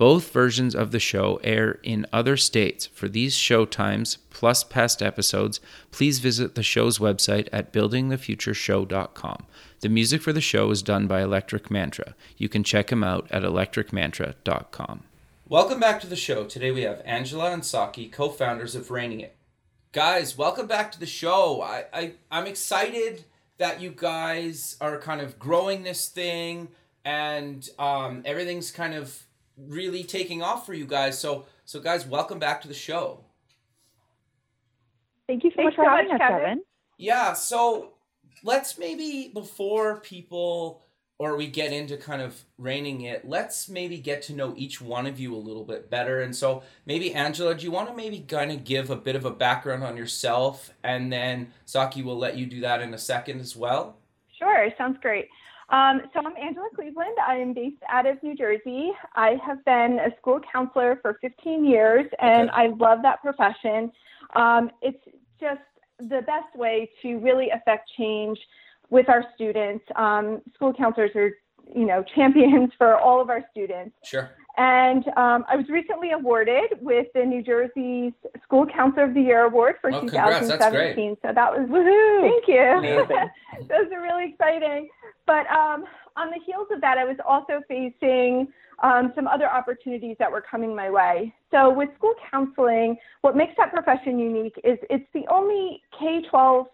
Both versions of the show air in other states. For these show times, plus past episodes, please visit the show's website at buildingthefutureshow.com. The music for the show is done by Electric Mantra. You can check him out at electricmantra.com. Welcome back to the show. Today we have Angela and Saqi, co founders of ReigningIt. Guys, welcome back to the show. I, I, I'm excited that you guys are kind of growing this thing and um, everything's kind of really taking off for you guys. So, so guys, welcome back to the show. Thank you so Thanks much for having us, Kevin. Kevin. Yeah. So let's maybe before people or we get into kind of ReigningIt, let's maybe get to know each one of you a little bit better. And so maybe Angela, do you want to maybe kind of give a bit of a background on yourself, and then Saqi will let you do that in a second as well. Sure. Sounds great. Um, so I'm Angela Cleveland. I am based out of New Jersey. I have been a school counselor for 15 years, and okay. I love that profession. Um, it's just the best way to really affect change with our students. Um, school counselors are, you know, champions for all of our students. Sure. And um, I was recently awarded with the New Jersey School Counselor of the Year Award for oh, 2017. So that was woohoo! Thank you. Those are really exciting. But um, on the heels of that, I was also facing um, some other opportunities that were coming my way. So with school counseling, what makes that profession unique is it's the only K 12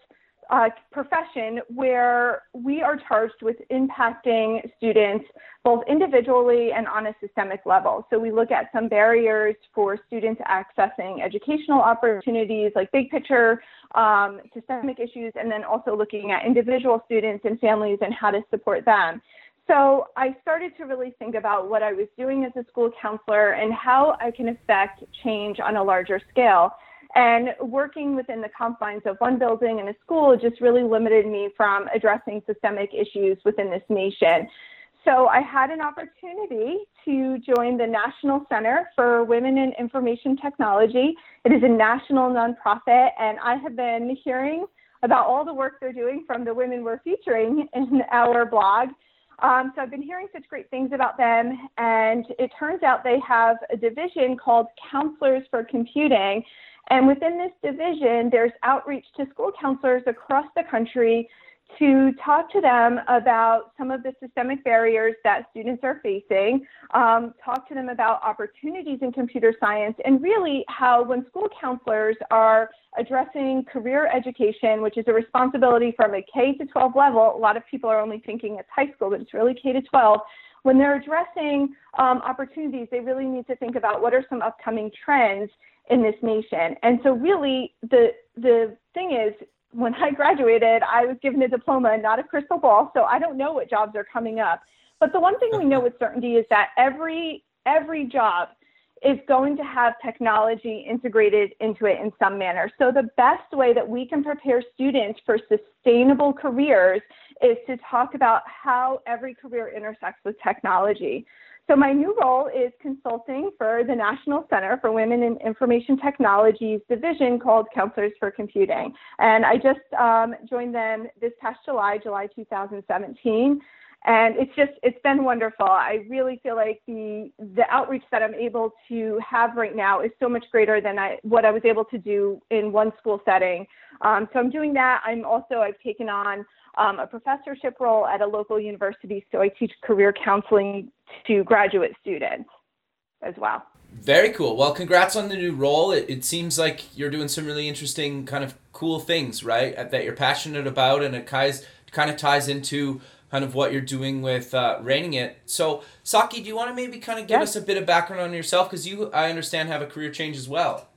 uh, profession where we are charged with impacting students both individually and on a systemic level. So we look at some barriers for students accessing educational opportunities like big picture um, systemic issues, and then also looking at individual students and families and how to support them. So I started to really think about what I was doing as a school counselor and how I can affect change on a larger scale. And working within the confines of one building and a school just really limited me from addressing systemic issues within this nation. So I had an opportunity to join the National Center for Women in Information Technology. It is a national nonprofit, and I have been hearing about all the work they're doing from the women we're featuring in our blog. Um, so I've been hearing such great things about them, and it turns out they have a division called Counselors for Computing, and within this division, there's outreach to school counselors across the country to talk to them about some of the systemic barriers that students are facing, um, talk to them about opportunities in computer science, and really how when school counselors are addressing career education, which is a responsibility from a K to 12 level, a lot of people are only thinking it's high school, but it's really K to 12. When they're addressing um, opportunities, they really need to think about what are some upcoming trends in this nation. And so really the the thing is when I graduated, I was given a diploma, not a crystal ball, so I don't know what jobs are coming up. But the one thing we know with certainty is that every every job is going to have technology integrated into it in some manner. So the best way that we can prepare students for sustainable careers is to talk about how every career intersects with technology. So my new role is consulting for the National Center for Women in Information Technologies division called Counselors for Computing. And I just um, joined them this past July, July 2017. And it's just, it's been wonderful. I really feel like the, the outreach that I'm able to have right now is so much greater than I, what I was able to do in one school setting. Um, so I'm doing that. I'm also, I've taken on um, a professorship role at a local university. So I teach career counseling to graduate students as well. Very cool. Well, congrats on the new role. It, it seems like you're doing some really interesting, kind of cool things, right? That you're passionate about, and it kind of ties into kind of what you're doing with uh, ReigningIt. So, Saqi, do you want to maybe kind of give yes. us a bit of background on yourself? Because you, I understand, have a career change as well.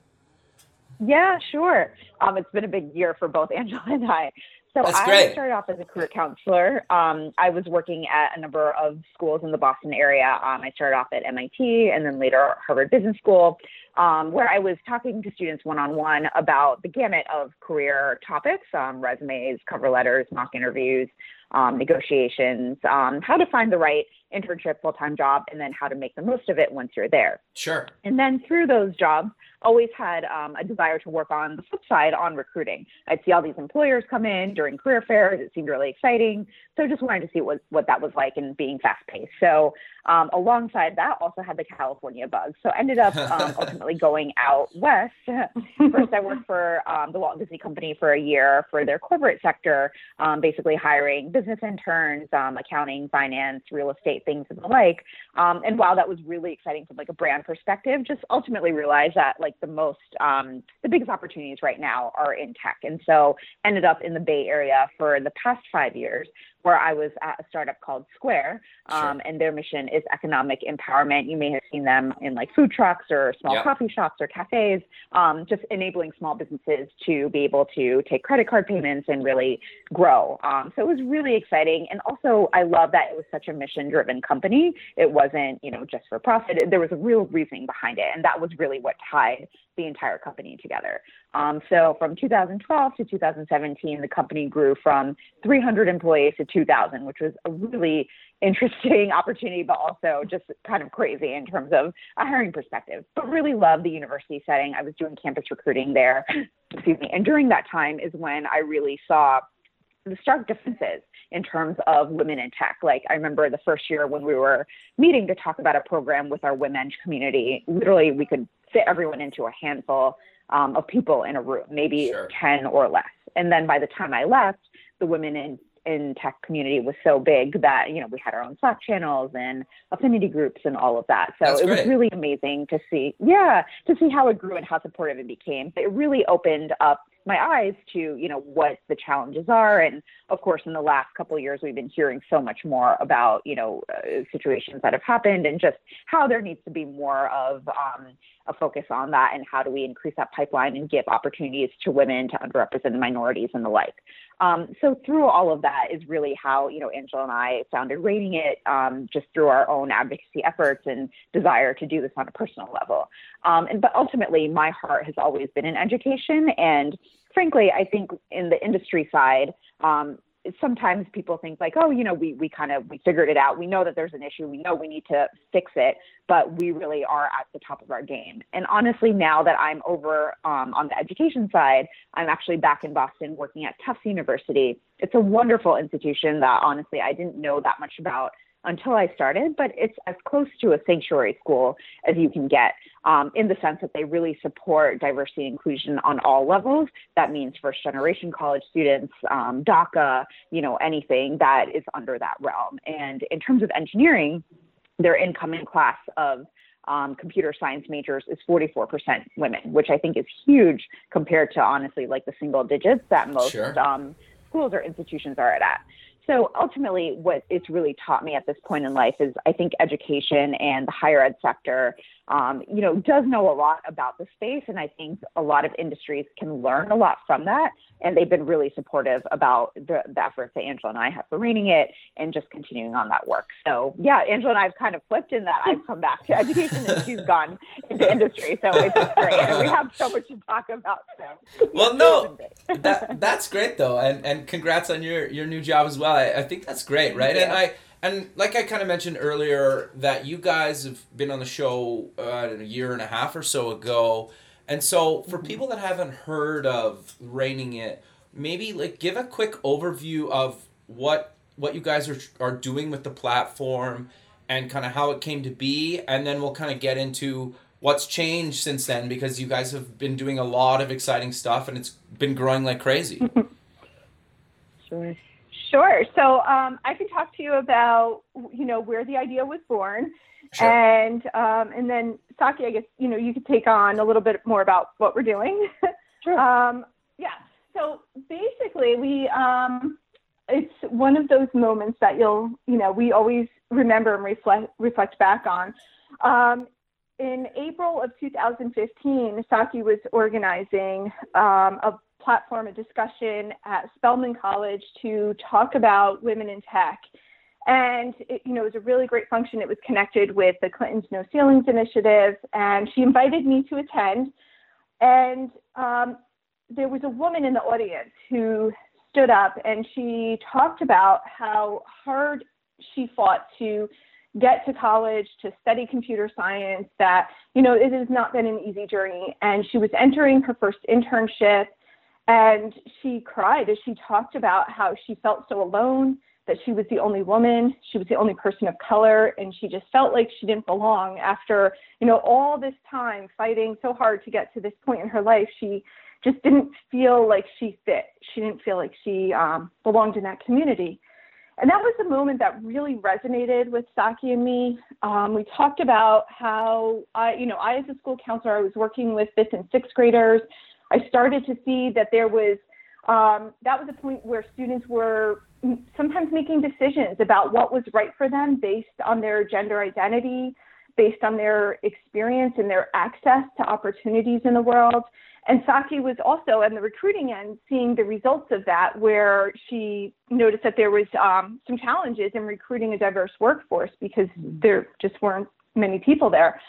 Yeah, sure. Um, it's been a big year for both Angela and I. So That's I great. started off as a career counselor. Um, I was working at a number of schools in the Boston area. Um, I started off at MIT and then later Harvard Business School. Um, where I was talking to students one on one about the gamut of career topics um, resumes, cover letters, mock interviews, um, negotiations, um, how to find the right internship, full time job, and then how to make the most of it once you're there. Sure. And then through those jobs, always had um, a desire to work on the flip side on recruiting. I'd see all these employers come in during career fairs. It seemed really exciting. So just wanted to see what, what that was like and being fast paced. So um, alongside that, also had the California bug. So ended up um, ultimately going out west. First, I worked for um, the Walt Disney Company for a year for their corporate sector, um, basically hiring business interns, um, accounting, finance, real estate, things and the like. Um, and while that was really exciting from like a brand perspective, just ultimately realized that like the most, the biggest opportunities right now are in tech. And so ended up in the Bay Area for the past five years where I was at a startup called Square, um, sure. and their mission is economic empowerment. You may have seen them in like food trucks or small yep. coffee shops or cafes, um, just enabling small businesses to be able to take credit card payments and really grow. Um, so it was really exciting, and also I love that it was such a mission-driven company. It wasn't, you know, just for profit. There was a real reasoning behind it, and that was really what tied the entire company together. Um, so from 2012 to 2017, the company grew from 300 employees to 2,000, which was a really interesting opportunity, but also just kind of crazy in terms of a hiring perspective. But really love the university setting. I was doing campus recruiting there, excuse me. And during that time is when I really saw the stark differences in terms of women in tech. Like I remember the first year when we were meeting to talk about a program with our women community, literally we could fit everyone into a handful um, of people in a room, maybe sure. 10 or less. And then by the time I left, the women in in tech community was so big that you know we had our own Slack channels and affinity groups and all of that. So That's it great. was really amazing to see, yeah, to see how it grew and how supportive it became. It really opened up my eyes to you know what the challenges are and of course in the last couple of years we've been hearing so much more about you know uh, situations that have happened and just how there needs to be more of um, a focus on that and how do we increase that pipeline and give opportunities to women to underrepresented minorities and the like. Um, so through all of that is really how you know angela and i founded ReigningIt um, just through our own advocacy efforts and desire to do this on a personal level. Um, and but ultimately my heart has always been in education. And frankly, I think in the industry side, um, sometimes people think like, oh, you know, we we kind of we figured it out. We know that there's an issue. We know we need to fix it, but we really are at the top of our game. And honestly, now that I'm over um, on the education side, I'm actually back in Boston working at Tufts University. It's a wonderful institution that honestly I didn't know that much about until I started, but it's as close to a sanctuary school as you can get um, in the sense that they really support diversity and inclusion on all levels. That means first generation college students, um, DACA, you know, anything that is under that realm. And in terms of engineering, their incoming class of um, computer science majors is 44% women, which I think is huge compared to honestly like the single digits that most sure. um, schools or institutions are at. So ultimately, what it's really taught me at this point in life is I think education and the higher ed sector um, you know, does know a lot about the space. And I think a lot of industries can learn a lot from that. And they've been really supportive about the, the efforts that Angela and I have for ReigningIt and just continuing on that work. So, yeah, Angela and I have kind of flipped in that I've come back to education and she's gone into industry. So it's great. And we have so much to talk about. So. Well, no, that, that's great, though. And, and congrats on your, your new job as well. I, I think that's great, right? And I, and like I kind of mentioned earlier, that you guys have been on the show uh, a year and a half or so ago, and so for mm-hmm. people that haven't heard of ReigningIt, maybe like give a quick overview of what what you guys are are doing with the platform and kind of how it came to be, and then we'll kind of get into what's changed since then because you guys have been doing a lot of exciting stuff and it's been growing like crazy. sure. Sure. So um, I can talk to you about, you know, where the idea was born. Sure. And um, and then Saqi, I guess, you know, you could take on a little bit more about what we're doing. Sure. um, yeah. So basically, we um, it's one of those moments that you'll, you know, we always remember and reflect reflect back on. Um, in April of 2015, Saqi was organizing um, a platform, a discussion at Spelman College to talk about women in tech. And it, you know, it was a really great function. It was connected with the Clinton's No Ceilings initiative, and she invited me to attend. And um, there was a woman in the audience who stood up and she talked about how hard she fought to get to college to study computer science that you know it has not been an easy journey and she was entering her first internship and she cried as she talked about how she felt so alone that she was the only woman she was the only person of color and she just felt like she didn't belong after you know all this time fighting so hard to get to this point in her life she just didn't feel like she fit she didn't feel like she um, belonged in that community and that was the moment that really resonated with Saqi and me. Um, we talked about how I, you know, I as a school counselor, I was working with fifth and sixth graders. I started to see that there was um, that was a point where students were sometimes making decisions about what was right for them based on their gender identity, based on their experience and their access to opportunities in the world. And Saqi was also on the recruiting end seeing the results of that, where she noticed that there was um, some challenges in recruiting a diverse workforce because there just weren't many people there.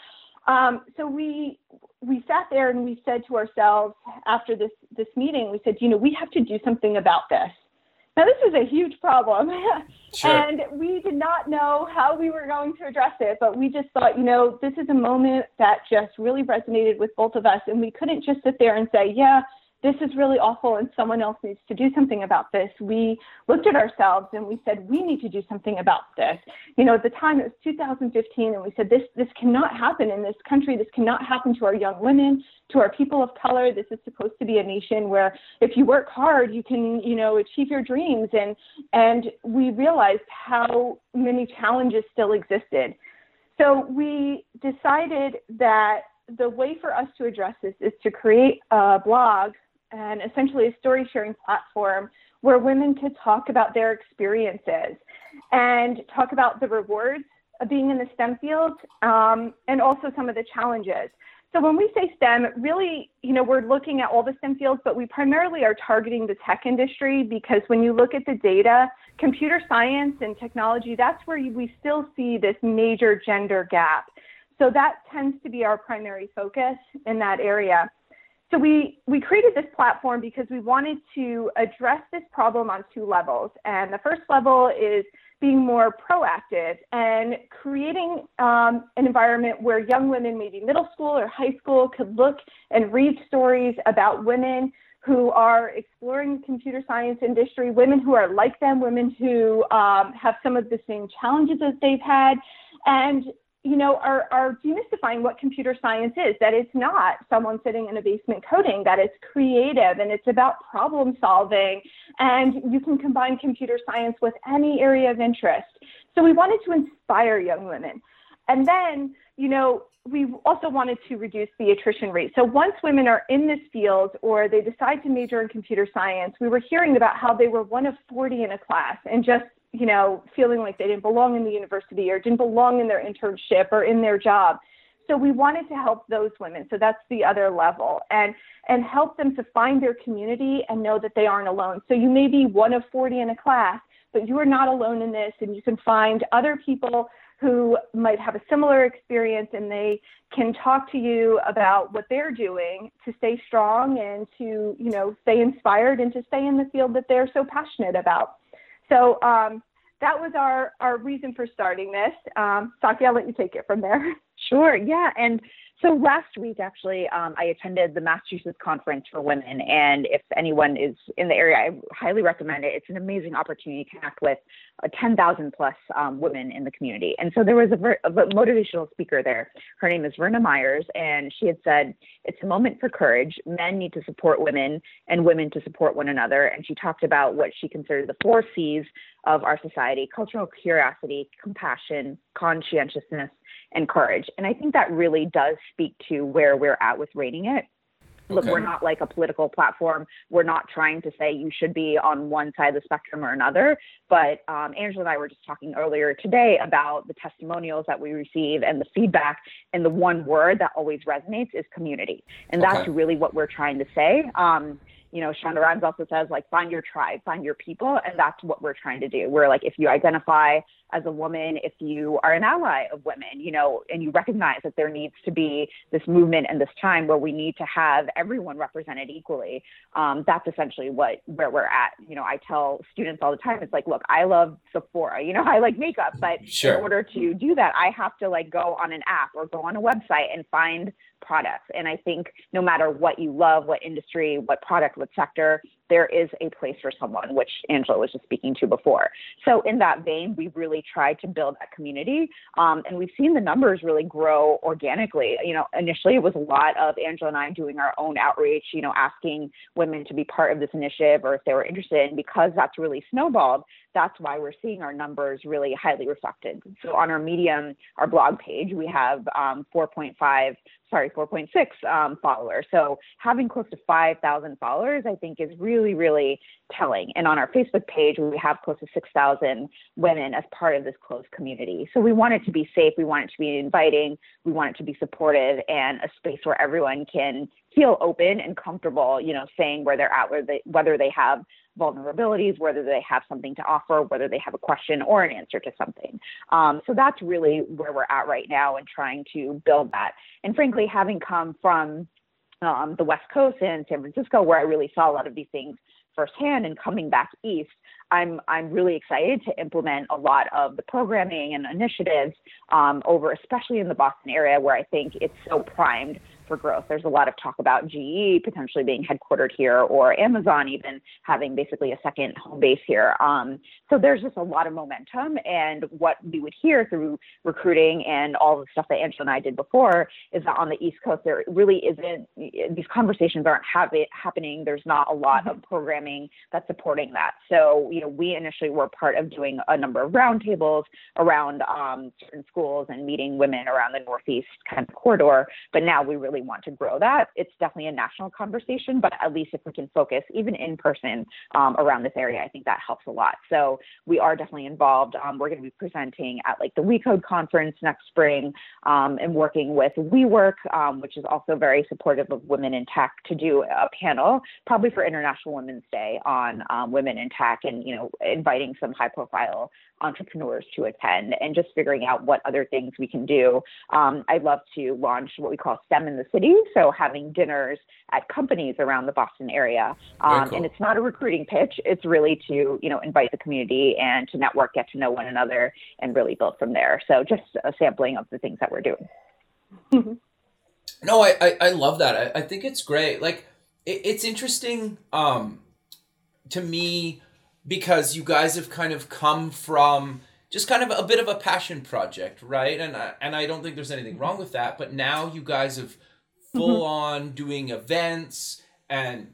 Um, so we we sat there and we said to ourselves after this this meeting, we said, you know, we have to do something about this. Now, this is a huge problem. Sure. and we did not know how we were going to address it, but we just thought, you know, this is a moment that just really resonated with both of us. And we couldn't just sit there and say, yeah, this is really awful and someone else needs to do something about this. We looked at ourselves and we said, we need to do something about this. You know, at the time it was 2015 and we said, this, this cannot happen in this country. This cannot happen to our young women, to our people of color. This is supposed to be a nation where if you work hard, you can, you know, achieve your dreams. And, and we realized how many challenges still existed. So we decided that the way for us to address this is to create a blog and essentially a story sharing platform where women could talk about their experiences and talk about the rewards of being in the STEM field um, and also some of the challenges. So when we say STEM, really, you know, we're looking at all the STEM fields, but we primarily are targeting the tech industry because when you look at the data, computer science and technology, that's where we still see this major gender gap. So that tends to be our primary focus in that area. So we, we created this platform because we wanted to address this problem on two levels. And the first level is being more proactive and creating um, an environment where young women, maybe middle school or high school, could look and read stories about women who are exploring the computer science industry, women who are like them, women who um, have some of the same challenges as they've had, and you know, are, are demystifying what computer science is, that it's not someone sitting in a basement coding, that it's creative and it's about problem solving. And you can combine computer science with any area of interest. So we wanted to inspire young women. And then, you know, we also wanted to reduce the attrition rate. So once women are in this field or they decide to major in computer science, we were hearing about how they were one of 40 in a class and just you know, feeling like they didn't belong in the university or didn't belong in their internship or in their job. So we wanted to help those women. So that's the other level and and help them to find their community and know that they aren't alone. So you may be one of 40 in a class, but you are not alone in this and you can find other people who might have a similar experience and they can talk to you about what they're doing to stay strong and to, you know, stay inspired and to stay in the field that they're so passionate about. So um, that was our, our reason for starting this. Um, Saqi, I'll let you take it from there. Sure. Yeah. And so last week, actually, um, I attended the Massachusetts Conference for Women, and if anyone is in the area, I highly recommend it. It's an amazing opportunity to connect with uh, 10,000 plus um, women in the community. And so there was a, ver- a, motivational speaker there. Her name is Verna Myers, and she had said, "It's a moment for courage. Men need to support women, and women to support one another." And she talked about what she considered the four C's of our society: cultural curiosity, compassion, conscientiousness, and courage. And I think that really does speak to where we're at with ReigningIt. Look, we're not like a political platform. We're not trying to say you should be on one side of the spectrum or another. But um, Angela and I were just talking earlier today about the testimonials that we receive and the feedback. And the one word that always resonates is community. And that's okay. really what we're trying to say. Um, you know, Shonda Rhimes also says like find your tribe, find your people, and that's what we're trying to do. We're like if you identify as a woman, if you are an ally of women, you know, and you recognize that there needs to be this movement and this time where we need to have everyone represented equally, um, that's essentially what where we're at. You know, I tell students all the time, it's like, look, I love Sephora, you know, I like makeup, but sure. in order to do that, I have to like go on an app or go on a website and find products. And I think no matter what you love, what industry, what product, what sector, there is a place for someone, which Angela was just speaking to before. So, in that vein, we've really tried to build that community. Um, and we've seen the numbers really grow organically. You know, initially it was a lot of Angela and I doing our own outreach, you know, asking women to be part of this initiative or if they were interested. And because that's really snowballed, that's why we're seeing our numbers really highly reflected. So, on our Medium, our blog page, we have um, 4.5 sorry, 4.6 um, followers. So having close to 5,000 followers, I think, is really, really really telling. And on our Facebook page, we have close to 6,000 women as part of this closed community. So we want it to be safe. We want it to be inviting. We want it to be supportive and a space where everyone can feel open and comfortable, you know, saying where they're at, whether they, whether they have vulnerabilities, whether they have something to offer, whether they have a question or an answer to something. Um, so that's really where we're at right now and trying to build that. And frankly, having come from um, the West Coast and San Francisco, where I really saw a lot of these things firsthand and coming back east, I'm I'm really excited to implement a lot of the programming and initiatives um, over, especially in the Boston area, where I think it's so primed for growth. There's a lot of talk about GE potentially being headquartered here or Amazon even having basically a second home base here. Um, so there's just a lot of momentum. And what we would hear through recruiting and all the stuff that Angela and I did before is that on the East Coast, there really isn't, these conversations aren't have it, happening. There's not a lot of programming that's supporting that. So, you know, we initially were part of doing a number of roundtables around um, certain schools and meeting women around the Northeast kind of corridor. But now we really really want to grow that. It's definitely a national conversation, but at least if we can focus even in person um, around this area, I think that helps a lot. So we are definitely involved. Um, we're going to be presenting at like the WeCode conference next spring um, and working with WeWork, um, which is also very supportive of women in tech, to do a panel probably for International Women's Day on um, women in tech and you know inviting some high profile entrepreneurs to attend and just figuring out what other things we can do. Um, I'd love to launch what we call STEM in the city. So having dinners at companies around the Boston area. Um, cool. And it's not a recruiting pitch. It's really to, you know, invite the community and to network, get to know one another and really build from there. So just a sampling of the things that we're doing. no, I, I, I, love that. I, I think it's great. Like it, it's interesting um, to me because you guys have kind of come from just kind of a bit of a passion project, right? And I, and I don't think there's anything wrong with that. But now you guys have full mm-hmm. on doing events, and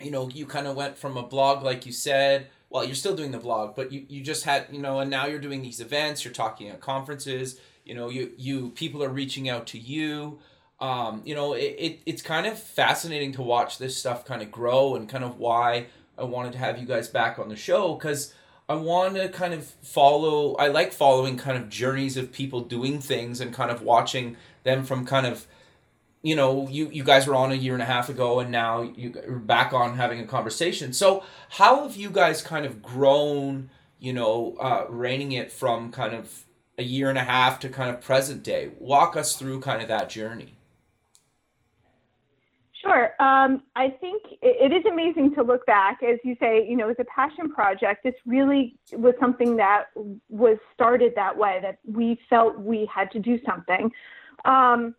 you know you kind of went from a blog, like you said. Well, you're still doing the blog, but you, you just had you know, and now you're doing these events. You're talking at conferences. You know, you you people are reaching out to you. Um, you know, it, it it's kind of fascinating to watch this stuff kind of grow and kind of why I wanted to have you guys back on the show because I want to kind of follow. I like following kind of journeys of people doing things and kind of watching them from kind of, you know, you you guys were on a year and a half ago and now you're back on having a conversation. So how have you guys kind of grown? You know, uh, ReigningIt from kind of a year and a half to kind of present day. Walk us through kind of that journey. Sure. Um, I think it, is amazing to look back, as you say, you know, as a passion project. This really was something that was started that way, that we felt we had to do something. Um,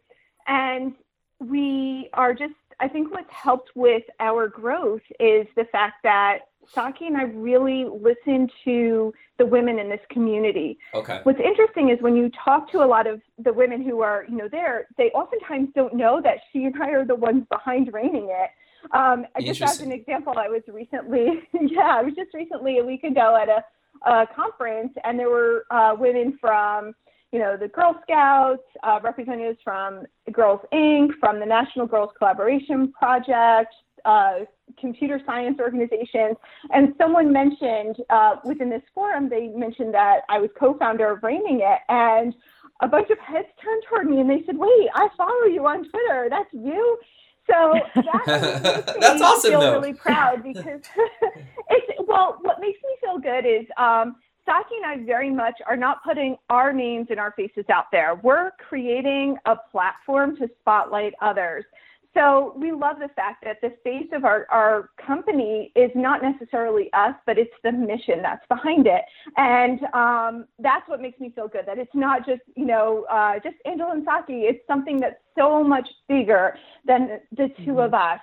and we are just, I think what's helped with our growth is the fact that Saqi and I really listen to the women in this community. Okay. What's interesting is when you talk to a lot of the women who are, you know, there, they oftentimes don't know that she and I are the ones behind ReigningIt. Um, just as an example, I was recently, yeah, I was just recently a week ago at a, a conference, and there were uh, women from, you know, the Girl Scouts, uh, representatives from Girls Inc., from the National Girls Collaboration Project, uh, computer science organizations. And someone mentioned uh, within this forum, they mentioned that I was co-founder of ReigningIt, and a bunch of heads turned toward me and they said, "Wait, I follow you on Twitter. That's you." So that that's awesome. feel though. really proud because it's well. What makes me feel good is um, Saqi and I very much are not putting our names and our faces out there. We're creating a platform to spotlight others. So we love the fact that the face of our, our company is not necessarily us, but it's the mission that's behind it. And um, that's what makes me feel good that it's not just, you know, uh, just Angela and Saqi. It's something that's so much bigger than the 2 mm-hmm. of us.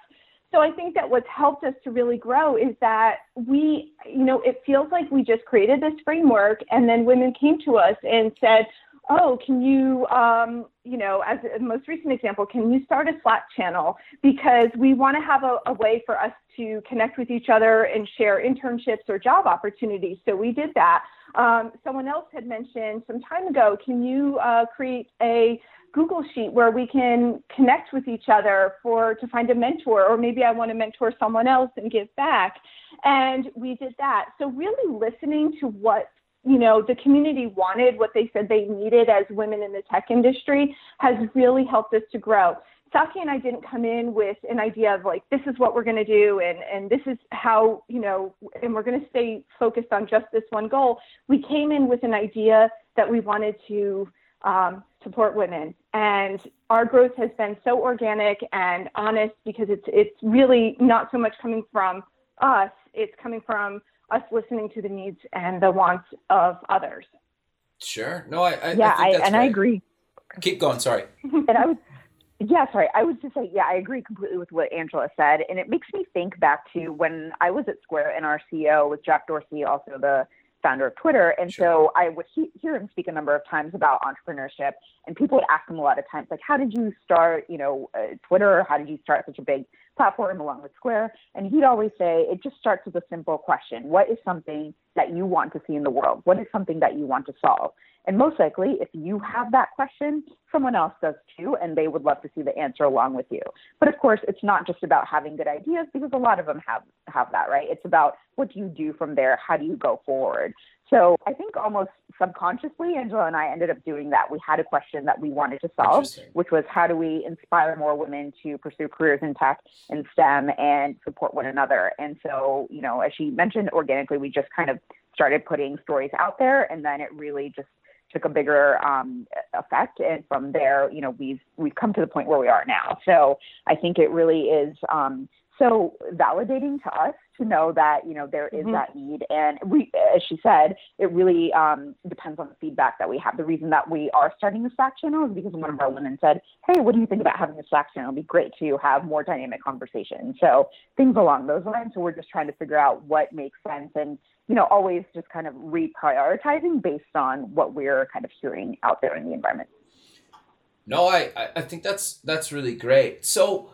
So I think that what's helped us to really grow is that we, you know, it feels like we just created this framework and then women came to us and said, oh, can you, um, you know, as a most recent example, can you start a Slack channel? Because we want to have a, a, way for us to connect with each other and share internships or job opportunities. So we did that. Um, someone else had mentioned some time ago, can you uh, create a Google Sheet where we can connect with each other for to find a mentor, or maybe I want to mentor someone else and give back. And we did that. So really listening to what you know, the community wanted what they said they needed as women in the tech industry has really helped us to grow. Saqi and I didn't come in with an idea of like, this is what we're going to do and, and this is how, you know, and we're going to stay focused on just this one goal. We came in with an idea that we wanted to um, support women. And our growth has been so organic and honest because it's, it's really not so much coming from us, it's coming from us listening to the needs and the wants of others. Sure. No, I, I yeah, I and right. I agree. Keep going. Sorry. and I was, yeah, sorry. I was just saying, yeah, I agree completely with what Angela said, and it makes me think back to when I was at Square and our CEO was Jack Dorsey, also the founder of Twitter. And sure. so I would he- hear him speak a number of times about entrepreneurship, and people would ask him a lot of times, like, "How did you start? You know, uh, Twitter? How did you start such a big platform along with Square?" And he'd always say, "It just starts with a simple question: What is something that you want to see in the world? What is something that you want to solve?" And most likely, if you have that question, someone else does too, and they would love to see the answer along with you. But of course, it's not just about having good ideas because a lot of them have have that, right? It's about what do you do from there? How do you go forward? So I think almost subconsciously, Angela and I ended up doing that. We had a question that we wanted to solve, which was how do we inspire more women to pursue careers in tech and STEM and support one another? And so, you know, as she mentioned, organically, we just kind of started putting stories out there, and then it really just took a bigger um, effect. And from there, you know, we've we've come to the point where we are now. So I think it really is um, so validating to us to know that you know there is mm-hmm. that need and we as she said it really um, depends on the feedback that we have the reason that we are starting the slack channel is because one of our women said hey what do you think about having a slack channel it'd be great to have more dynamic conversation so things along those lines so we're just trying to figure out what makes sense and you know, always just kind of reprioritizing based on what we're kind of hearing out there in the environment. No, I, I think that's that's really great. So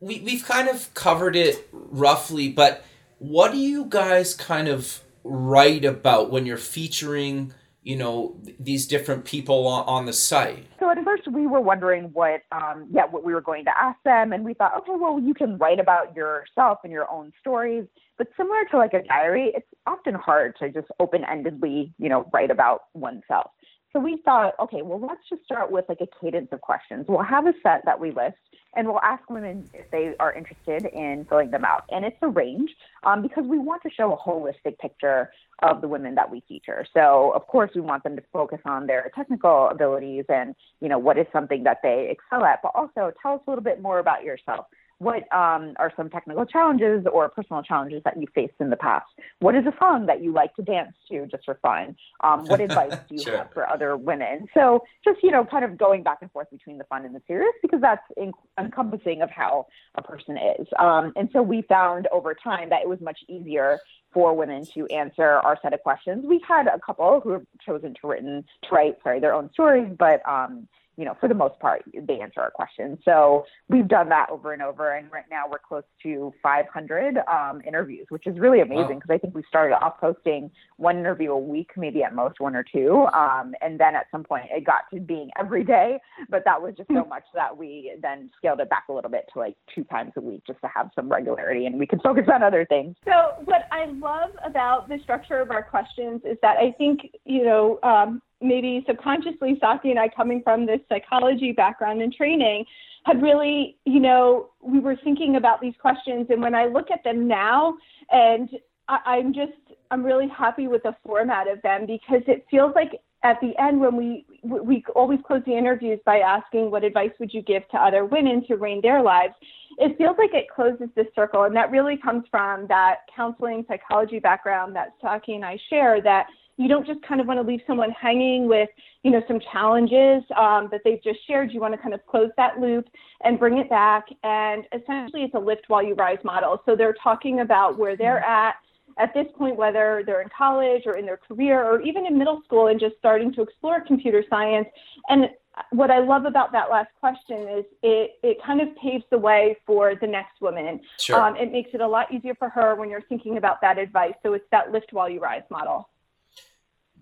we we've kind of covered it roughly, but what do you guys kind of write about when you're featuring you know these different people on, the site? So at first we were wondering what um, yeah what we were going to ask them and we thought okay well you can write about yourself and your own stories but similar to like a diary it's often hard to just open-endedly you know write about oneself so we thought okay well let's just start with like a cadence of questions we'll have a set that we list and we'll ask women if they are interested in filling them out. And it's a range um, because we want to show a holistic picture of the women that we feature. So of course we want them to focus on their technical abilities and you know what is something that they excel at, but also tell us a little bit more about yourself what um, are some technical challenges or personal challenges that you faced in the past? What is a song that you like to dance to just for fun? Um, what advice do you sure. have for other women? So just, you know, kind of going back and forth between the fun and the serious because that's in- encompassing of how a person is. Um, and so we found over time that it was much easier for women to answer our set of questions. We've had a couple who have chosen to written to write, sorry, their own stories, but um, you know, for the most part, they answer our questions. So we've done that over and over. And right now we're close to 500 um, interviews, which is really amazing because wow. I think we started off posting one interview a week, maybe at most one or two. Um, and then at some point it got to being every day. But that was just so hmm. much that we then scaled it back a little bit to like two times a week just to have some regularity and we can focus on other things. So, what I love about the structure of our questions is that I think, you know, um, maybe subconsciously, Saqi and I, coming from this psychology background and training, had really, you know, we were thinking about these questions. And when I look at them now, and I, I'm just, I'm really happy with the format of them because it feels like at the end when we we always close the interviews by asking what advice would you give to other women to reign their lives it feels like it closes this circle and that really comes from that counseling psychology background that Saqi and i share that you don't just kind of want to leave someone hanging with you know some challenges um, that they've just shared you want to kind of close that loop and bring it back and essentially it's a lift while you rise model so they're talking about where they're at at this point, whether they're in college or in their career or even in middle school and just starting to explore computer science. And what I love about that last question is it, it kind of paves the way for the next woman. Sure. Um, it makes it a lot easier for her when you're thinking about that advice. So it's that lift while you rise model.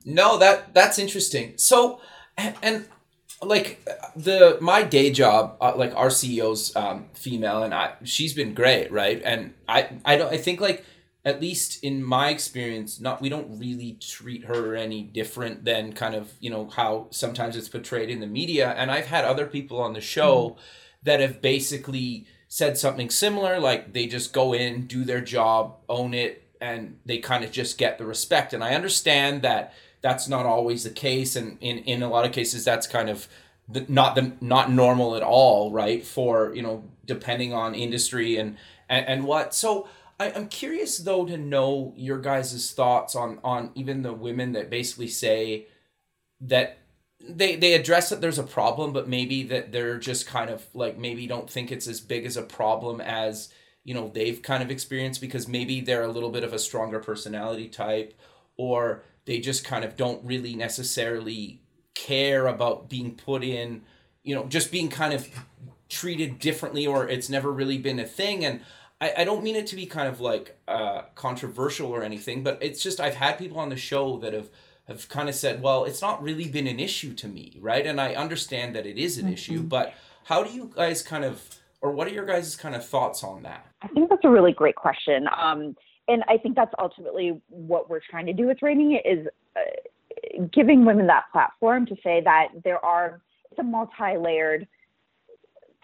No, that that's interesting. So, and, and like the my day job, uh, like our CEO's um, female, and I, she's been great, right? And I, I don't, I think like at least in my experience, not we don't really treat her any different than kind of you know how sometimes it's portrayed in the media. And I've had other people on the show mm. that have basically said something similar, like they just go in, do their job, own it, and they kind of just get the respect. And I understand that that's not always the case, and in in a lot of cases, that's kind of the, not the not normal at all, right? For you know, depending on industry and and, and what so I, am curious though to know your guys' thoughts on on even the women that basically say that they they address that there's a problem, but maybe that they're just kind of like maybe don't think it's as big as a problem as you know they've kind of experienced because maybe they're a little bit of a stronger personality type or they just kind of don't really necessarily care about being put in you know just being kind of treated differently or it's never really been a thing and I, I don't mean it to be kind of like uh, controversial or anything, but it's just I've had people on the show that have have kind of said, well, it's not really been an issue to me, right? And I understand that it is an mm-hmm. issue, but how do you guys kind of, or what are your guys' kind of thoughts on that? I think that's a really great question. Um, and I think that's ultimately what we're trying to do with Reigning It is uh, giving women that platform to say that there are, it's a multi layered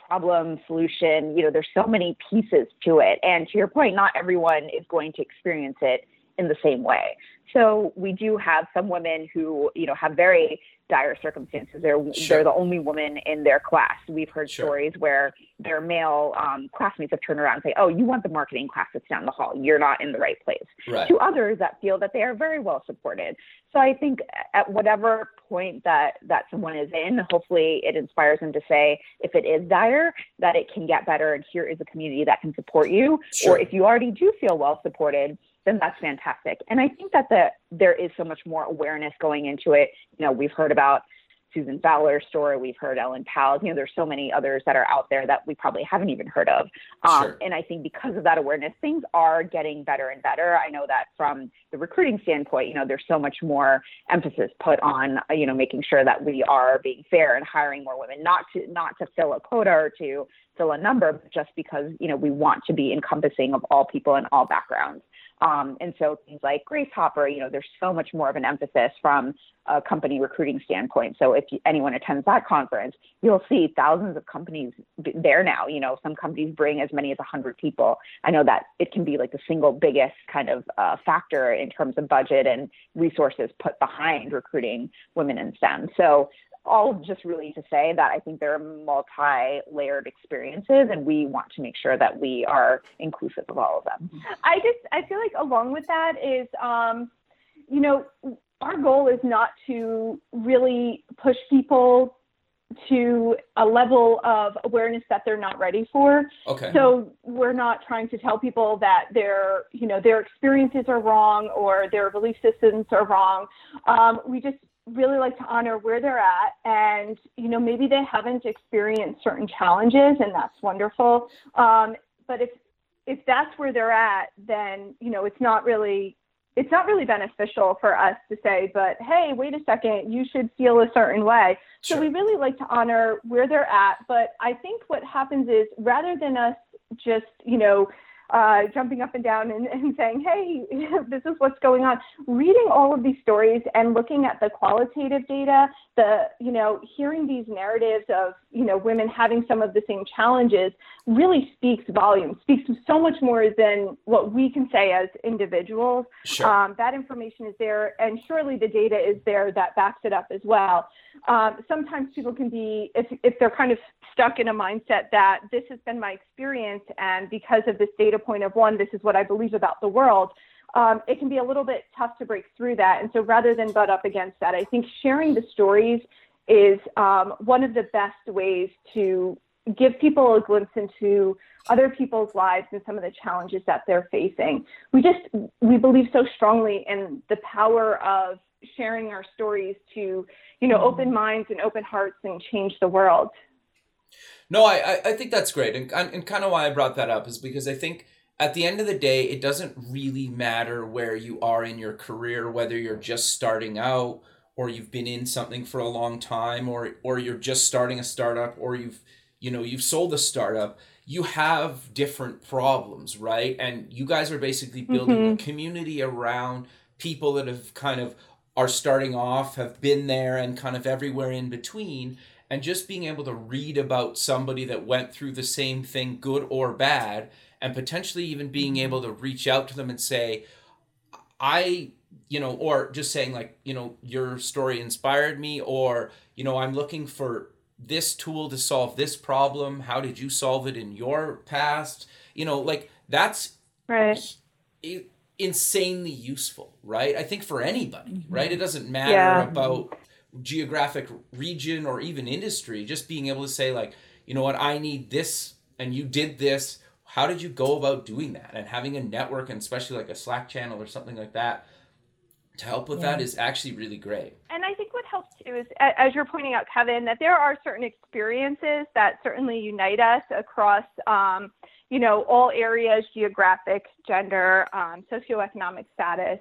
problem, solution. You know, there's so many pieces to it. And to your point, not everyone is going to experience it in the same way. So we do have some women who, you know, have very dire circumstances. They're sure. they're the only woman in their class. We've heard sure. stories where their male um, classmates have turned around and say, "Oh, you want the marketing class that's down the hall? You're not in the right place." Right. To others that feel that they are very well supported. So I think at whatever point that that someone is in, hopefully it inspires them to say, if it is dire, that it can get better, and here is a community that can support you. Sure. Or if you already do feel well supported then that's fantastic. And I think that the there is so much more awareness going into it. You know, we've heard about Susan Fowler's story, we've heard Ellen Pao's. You know, there's so many others that are out there that we probably haven't even heard of. Um, sure. And I think because of that awareness, things are getting better and better. I know that from the recruiting standpoint, you know, there's so much more emphasis put on, you know, making sure that we are being fair and hiring more women, not to not to fill a quota or to fill a number, but just because you know we want to be encompassing of all people and all backgrounds. Um, and so things like Grace Hopper, you know, there's so much more of an emphasis from a company recruiting standpoint. So if anyone attends that conference, you'll see thousands of companies there now. You know, some companies bring as many as 100 people. I know that it can be like the single biggest kind of uh, factor in terms of budget and resources put behind recruiting women in STEM. So all just really to say that I think there are multi-layered experiences, and we want to make sure that we are inclusive of all of them. I just I feel like along with that is, um, you know, our goal is not to really push people to a level of awareness that they're not ready for. Okay. So we're not trying to tell people that their, you know, their experiences are wrong or their belief systems are wrong. Um, we just really like to honor where they're at and you know maybe they haven't experienced certain challenges and that's wonderful um, but if if that's where they're at then you know it's not really it's not really beneficial for us to say but hey wait a second you should feel a certain way sure. so we really like to honor where they're at but i think what happens is rather than us just you know uh, jumping up and down and, and saying, hey, this is what's going on. Reading all of these stories and looking at the qualitative data, the, you know, hearing these narratives of, you know, women having some of the same challenges really speaks volumes, speaks so much more than what we can say as individuals. Sure. Um, that information is there, and surely the data is there that backs it up as well. Um, sometimes people can be, if, if they're kind of stuck in a mindset that this has been my experience, and because of this data point of one, this is what I believe about the world. Um, it can be a little bit tough to break through that. And so rather than butt up against that, I think sharing the stories is um, one of the best ways to give people a glimpse into other people's lives and some of the challenges that they're facing. We just we believe so strongly in the power of sharing our stories to, you know, open minds and open hearts and change the world. No, I I think that's great, and and kind of why I brought that up is because I think at the end of the day, it doesn't really matter where you are in your career, whether you're just starting out or you've been in something for a long time or or you're just starting a startup or you've you know you've sold a startup you have different problems right and you guys are basically building mm-hmm. a community around people that have kind of are starting off have been there and kind of everywhere in between and just being able to read about somebody that went through the same thing good or bad and potentially even being mm-hmm. able to reach out to them and say i you know or just saying like you know your story inspired me or you know i'm looking for this tool to solve this problem how did you solve it in your past you know like that's right insanely useful right i think for anybody mm-hmm. right it doesn't matter yeah. about geographic region or even industry just being able to say like you know what i need this and you did this. How did you go about doing that? And having a network and especially like a slack channel or something like that to help with yeah. that is actually really great. And i think what helps too is as you're pointing out kevin that there are certain experiences that certainly unite us across um, you know all areas geographic gender um, socioeconomic status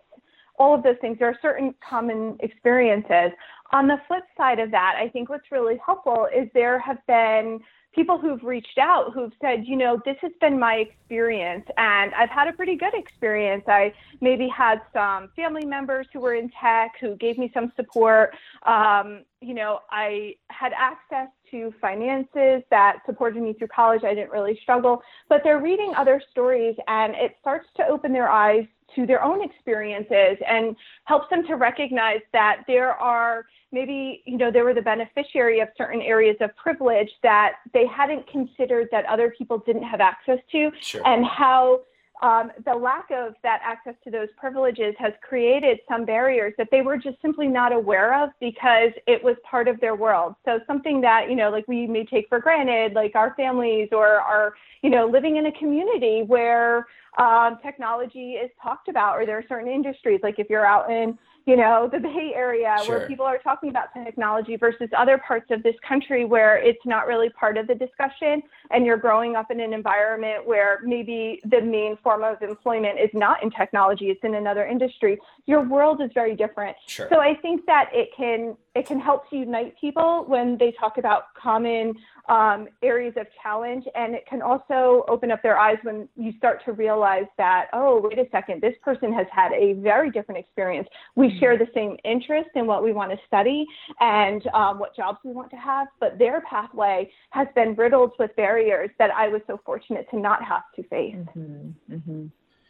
all of those things. There are certain common experiences on the flip side of that, I think what's really helpful is there have been people who've reached out who've said, you know, this has been my experience and I've had a pretty good experience. I maybe had some family members who were in tech who gave me some support. Um, you know, I had access to finances that supported me through college. I didn't really struggle, but they're reading other stories and it starts to open their eyes to their own experiences and helps them to recognize that there are maybe you know they were the beneficiary of certain areas of privilege that they hadn't considered that other people didn't have access to sure. and how um, the lack of that access to those privileges has created some barriers that they were just simply not aware of because it was part of their world. So something that, you know, like we may take for granted, like our families or our, you know, living in a community where um, technology is talked about, or there are certain industries, like if you're out in, you know, the Bay Area sure. where people are talking about technology versus other parts of this country where it's not really part of the discussion and you're growing up in an environment where maybe the main form of employment is not in technology, it's in another industry. Your world is very different. Sure. So I think that it can it can help to unite people when they talk about common um, areas of challenge. And it can also open up their eyes when you start to realize that, oh, wait a second, this person has had a very different experience. We mm-hmm. share the same interest in what we want to study and um, what jobs we want to have, but their pathway has been riddled with barriers that I was so fortunate to not have to face. Mm-hmm. Mm-hmm.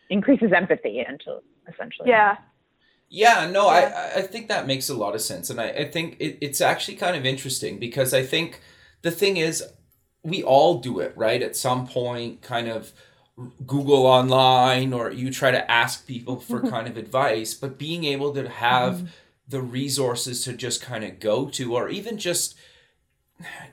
Increases empathy essentially. Yeah. Yeah, no, yeah. I, I think that makes a lot of sense. And I, I think it, it's actually kind of interesting because I think the thing is, we all do it, right? At some point, kind of Google online or you try to ask people for kind of advice, but being able to have mm-hmm. the resources to just kind of go to, or even just,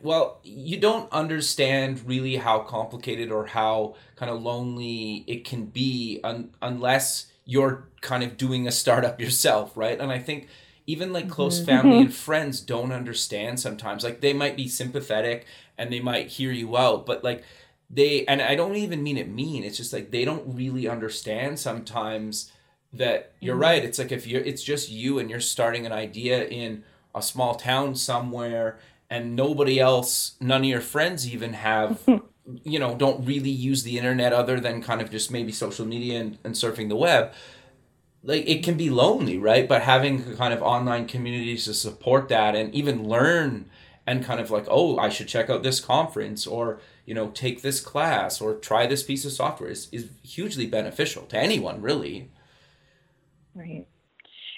well, you don't understand really how complicated or how kind of lonely it can be un- unless you're kind of doing a startup yourself, right? And I think even like close mm-hmm. family and friends don't understand sometimes like they might be sympathetic and they might hear you out but like they and i don't even mean it mean it's just like they don't really understand sometimes that you're mm-hmm. right it's like if you're it's just you and you're starting an idea in a small town somewhere and nobody else none of your friends even have you know don't really use the internet other than kind of just maybe social media and, and surfing the web like it can be lonely right? But having kind of online communities to support that and even learn and kind of like oh i should check out this conference or you know take this class or try this piece of software is, is hugely beneficial to anyone really. Right.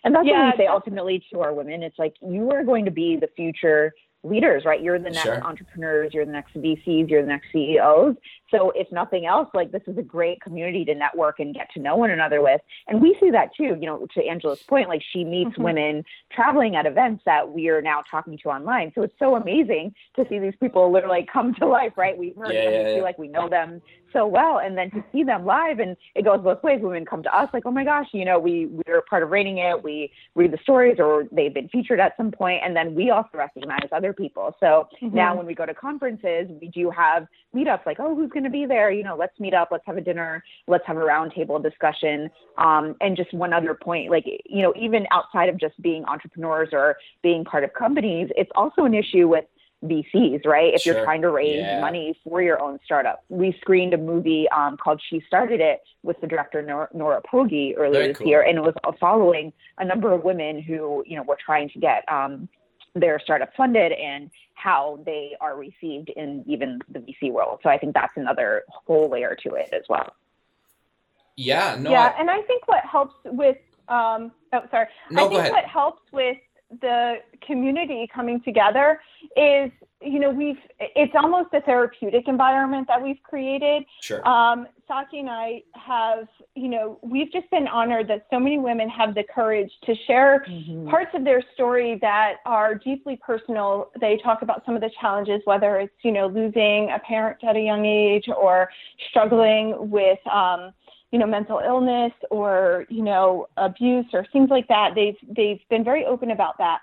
And that's yeah, what we say ultimately to our women it's like you are going to be the future leaders, right? You're the next sure. entrepreneurs, you're the next VCs, you're the next CEOs. So if nothing else, like this is a great community to network and get to know one another with. And we see that too, you know, to Angela's point, like she meets mm-hmm. women traveling at events that we are now talking to online. So it's so amazing to see these people literally come to life, right? We yeah, yeah, yeah. feel like we know them so well. And then to see them live and it goes both ways. Women come to us like, oh my gosh, you know, we, we're part of ReigningIt. We read the stories or they've been featured at some point, And then we also recognize other people. So mm-hmm. now when we go to conferences, we do have meetups like, oh, who's going to be there? You know, let's meet up, let's have a dinner, let's have a roundtable discussion. Um, and just one other point, like, you know, even outside of just being entrepreneurs or being part of companies, it's also an issue with VCs, right? If sure. you're trying to raise yeah. money for your own startup. We screened a movie um, called She Started It with the director Nora, Nora Poggi earlier Very this cool. year, and it was following a number of women who, you know, were trying to get um, their startup funded and how they are received in even the VC world. So I think that's another whole layer to it as well. Yeah, no. Yeah, I... and I think what helps with um, oh sorry. No, I think what helps with the community coming together is you know we've it's almost a therapeutic environment that we've created. Sure. Um, Saqi and i have you know we've just been honored that so many women have the courage to share mm-hmm. parts of their story that are deeply personal. They talk about some of the challenges whether it's you know losing a parent at a young age or struggling with um, you know mental illness or you know abuse or things like that. They've they've been very open about that.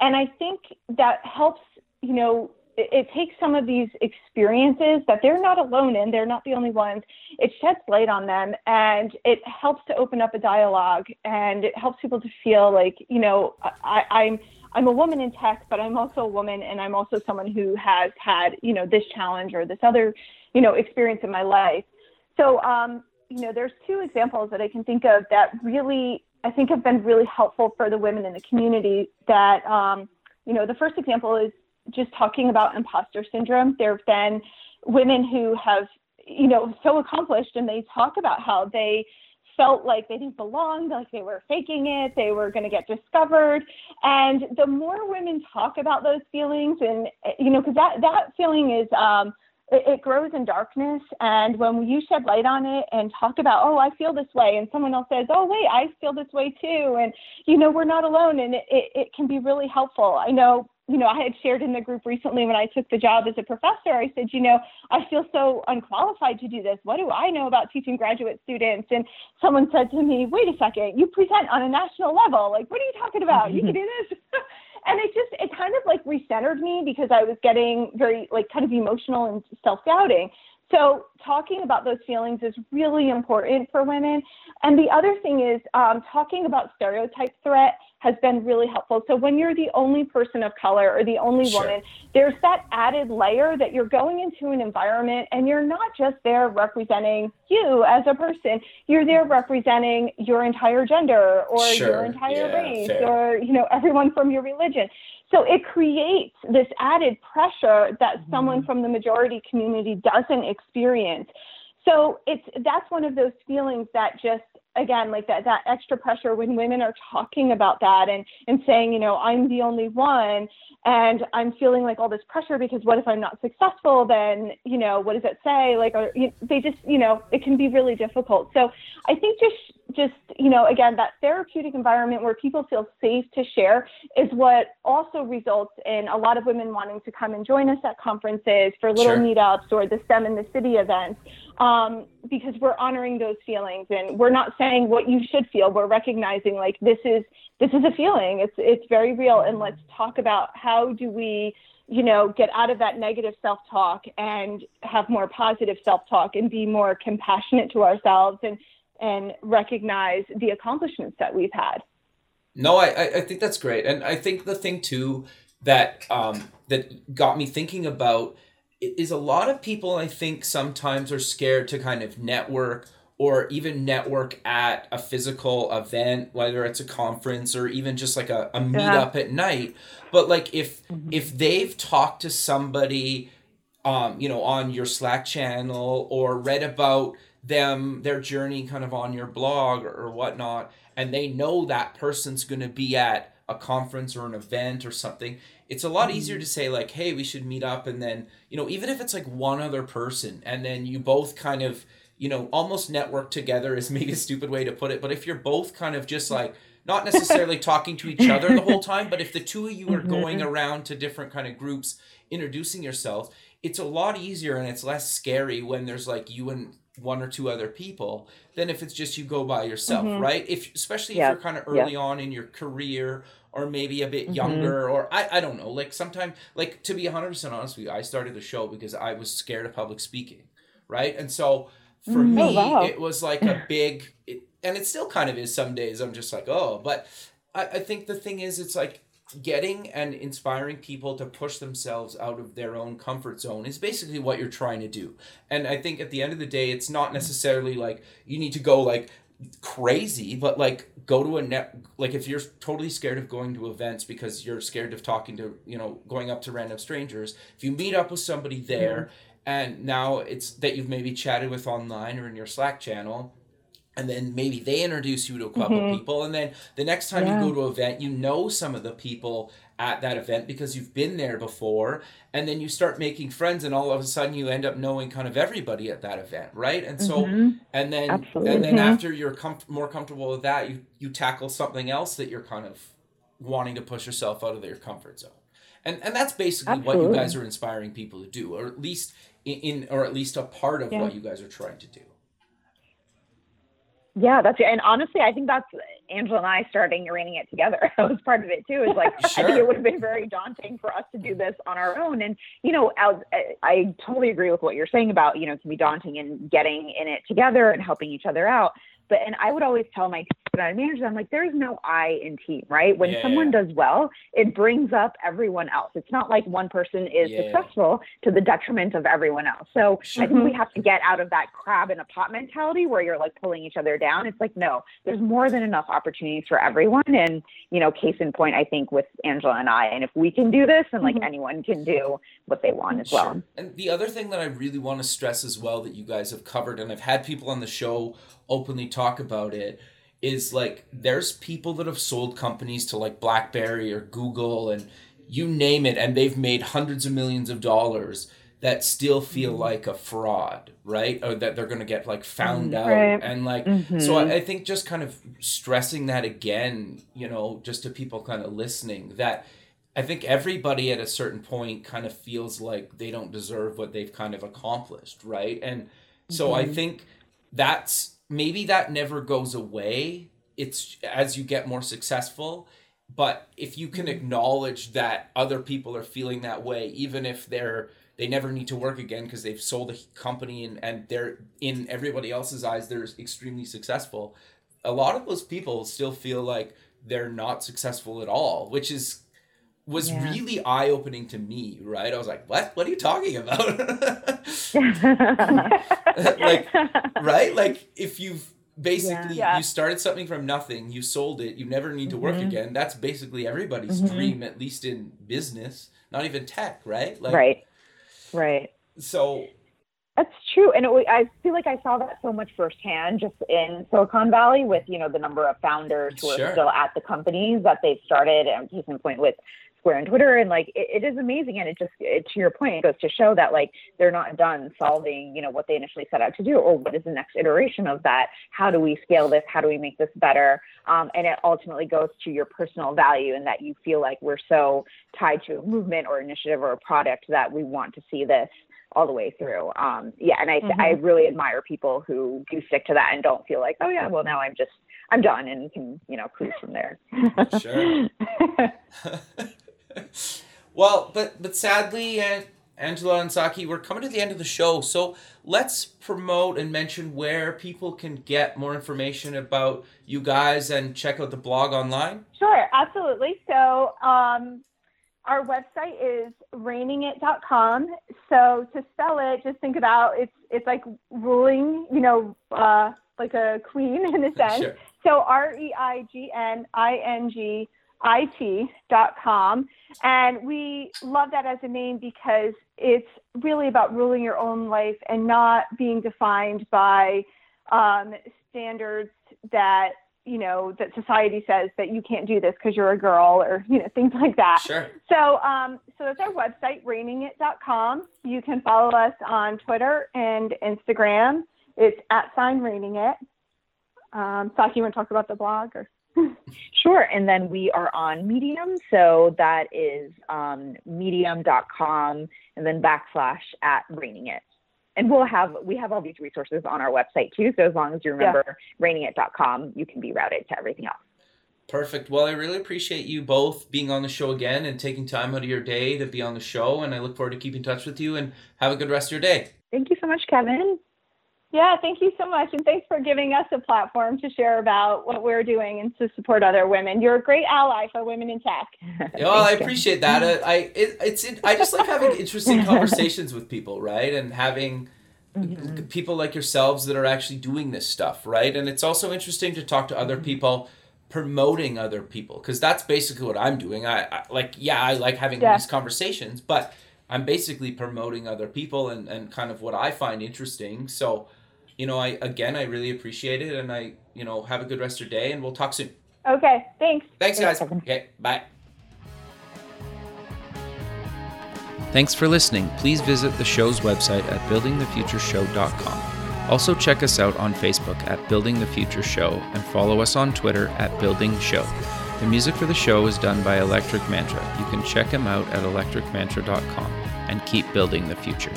And i think that helps you know it, it takes some of these experiences that they're not alone in they're not the only ones. It sheds light on them and it helps to open up a dialogue and it helps people to feel like you know I, i'm I'm a woman in tech, but I'm also a woman, and I'm also someone who has had, you know, this challenge or this other, you know, experience in my life. So, um, you know, there's two examples that I can think of that really, I think, have been really helpful for the women in the community. That, um, you know, the first example is just talking about imposter syndrome. There have been women who have, you know, so accomplished, and they talk about how they felt like they didn't belong, like they were faking it, they were going to get discovered. And the more women talk about those feelings, and you know, because that that feeling is um, it, it grows in darkness. And when you shed light on it and talk about, oh, I feel this way, and someone else says, oh, wait, I feel this way too, and you know, we're not alone, and it, it, it can be really helpful. I know you know, I had shared in the group recently when I took the job as a professor, I said, you know, I feel so unqualified to do this. What do I know about teaching graduate students? And someone said to me, wait a second, you present on a national level. Like, what are you talking about? You can do this. and it just it kind of like recentered me because I was getting very like kind of emotional and self-doubting. So talking about those feelings is really important for women. And the other thing is um, talking about stereotype threat has been really helpful. So when you're the only person of color or the only sure. woman, there's that added layer that you're going into an environment and you're not just there representing you as a person. You're there representing your entire gender or sure. your entire yeah, race fair. or you know everyone from your religion. So it creates this added pressure that mm-hmm. someone from the majority community doesn't experience. So it's that's one of those feelings that just again like that that extra pressure when women are talking about that and and saying you know i'm the only one and i'm feeling like all this pressure because what if i'm not successful? Then you know what does it say? Like or, you, they just you know it can be really difficult. So i think just just you know again that therapeutic environment where people feel safe to share is what also results in a lot of women wanting to come and join us at conferences for little sure. meetups or the stem in the city events um, because we're honoring those feelings and we're not saying what you should feel. We're recognizing like this is this is a feeling. It's it's very real, and let's talk about how do we you know get out of that negative self-talk and have more positive self-talk and be more compassionate to ourselves and and recognize the accomplishments that we've had. No, I I think that's great, and I think the thing too that um, that got me thinking about is a lot of people I think sometimes are scared to kind of network or even network at a physical event, whether it's a conference or even just like a, a meetup yeah. at night. But like if mm-hmm. if they've talked to somebody um, you know, on your Slack channel or read about them, their journey kind of on your blog or, or whatnot, and they know that person's gonna be at a conference or an event or something, it's a lot mm-hmm. easier to say like, hey, we should meet up and then, you know, even if it's like one other person and then you both kind of you know, almost network together is maybe a stupid way to put it, but if you're both kind of just like not necessarily talking to each other the whole time, but if the two of you are mm-hmm. going around to different kind of groups introducing yourselves, it's a lot easier and it's less scary when there's like you and one or two other people than if it's just you go by yourself, mm-hmm. right? If especially if you're kind of early on in your career or maybe a bit mm-hmm. younger or I, I don't know, like sometimes like to be 100% honest with you, I started the show because I was scared of public speaking, right? And so for mm-hmm. me, oh, wow. it was like a big, it, and it still kind of is some days. I'm just like, oh, but I, I think the thing is, it's like getting and inspiring people to push themselves out of their own comfort zone is basically what you're trying to do. And I think at the end of the day, it's not necessarily like you need to go like crazy but like go to a net like if you're totally scared of going to events because you're scared of talking to you know going up to random strangers if you meet up with somebody there mm-hmm and now it's that you've maybe chatted with online or in your Slack channel and then maybe they introduce you to a couple mm-hmm. people and then the next time yeah. you go to an event you know some of the people at that event because you've been there before and then you start making friends and all of a sudden you end up knowing kind of everybody at that event right and so mm-hmm. and then Absolutely. and then mm-hmm. after you're com- more comfortable with that you you tackle something else that you're kind of wanting to push yourself out of your comfort zone and and that's basically Absolutely. what you guys are inspiring people to do or at least in, or at least a part of yeah. what you guys are trying to do. Yeah, that's it. and honestly, I think that's Angela and I starting arranging it together. That was part of it too. Is like sure. I think it would have been very daunting for us to do this on our own. And you know, as, I totally agree with what you're saying about you know it can be daunting and getting in it together and helping each other out. But and I would always tell my managers, I'm like, there's no I in team, right? When yeah, someone yeah. does well, it brings up everyone else. It's not like one person is yeah. successful to the detriment of everyone else. So sure. I think we have to get out of that crab in a pot mentality where you're like pulling each other down. It's like, no, there's more than enough opportunities for everyone. And, you know, case in point, I think with Angela and I, and if we can do this, and like mm-hmm. anyone can do what they want as sure. well. And the other thing that I really want to stress as well that you guys have covered, and I've had people on the show openly talk about it is like there's people that have sold companies to like blackberry or google and you name it and they've made hundreds of millions of dollars that still feel mm-hmm. like a fraud right or that they're going to get like found mm, out and like mm-hmm. so I, I think just kind of stressing that again you know just to people kind of listening that I think everybody at a certain point kind of feels like they don't deserve what they've kind of accomplished, right? And so mm-hmm. I think that's maybe that never goes away. It's as you get more successful, but if you can mm-hmm. acknowledge that other people are feeling that way, even if they're they never need to work again because they've sold a company and, and they're in everybody else's eyes they're extremely successful a lot of those people still feel like they're not successful at all which is was yeah. really eye opening to me, right? I was like, "What? What are you talking about?" like, right? Like, if you've basically yeah. you started something from nothing, you sold it, you never need to work mm-hmm. again. That's basically everybody's mm-hmm. dream, at least in business, not even tech, right? Like, right, right. So that's true, and it, I feel like I saw that so much firsthand, just in Silicon Valley, with you know the number of founders who sure. are still at the companies that they've started. And case in point with Square and Twitter, and like it, it is amazing. And it just, it, to your point, it goes to show that like they're not done solving, you know, what they initially set out to do, or what is the next iteration of that? How do we scale this? How do we make this better? Um, and it ultimately goes to your personal value, and that you feel like we're so tied to a movement or initiative or a product that we want to see this all the way through. Um, yeah, and I mm-hmm. I really admire people who do stick to that and don't feel like, oh yeah, well now I'm just I'm done and can you know cruise from there. sure. well, but but sadly, uh, Angela and Saqi, we're coming to the end of the show. So let's promote and mention where people can get more information about you guys and check out the blog online. Sure, absolutely. So um, our website is reigningit.com. So to spell it, just think about it's it's like ruling, you know, uh, like a queen in a sense. Sure. So R E I G N I N G it.com. And we love that as a name because it's really about ruling your own life and not being defined by um, standards that you know that society says that you can't do this because you're a girl or you know things like that. Sure. So um so that's our website reigningit.com you can follow us on twitter and instagram. It's at sign ReigningIt. Um Saqi, you want to talk about the blog or Sure. And then we are on Medium. So that is um, medium.com and then backslash at ReigningIt. And we'll have we have all these resources on our website too. So as long as you remember yeah. reigningit.com, you can be routed to everything else. Perfect. Well, I really appreciate you both being on the show again and taking time out of your day to be on the show. And I look forward to keeping in touch with you and have a good rest of your day. Thank you so much, Kevin. Yeah, thank you so much. And thanks for giving us a platform to share about what we're doing and to support other women. You're a great ally for women in tech. Yeah, well, I appreciate that. Uh, I it, it's it, I just like having interesting conversations with people, right? And having mm-hmm. people like yourselves that are actually doing this stuff, right? And it's also interesting to talk to other mm-hmm. people promoting other people because that's basically what I'm doing. I, I, like yeah, I like having yeah. these conversations, but I'm basically promoting other people and, and kind of what I find interesting. So you know, I again, I really appreciate it, and I, you know, have a good rest of your day, and we'll talk soon. Okay, thanks. Thanks, guys. Okay, bye. Thanks for listening. Please visit the show's website at buildingthefutureshow.com. Also, check us out on Facebook at Building the Future Show and follow us on Twitter at Building Show. The music for the show is done by Electric Mantra. You can check him out at electricmantra.com and keep building the future.